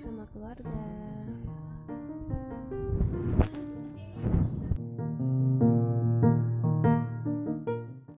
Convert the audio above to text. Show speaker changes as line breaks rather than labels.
sama keluarga.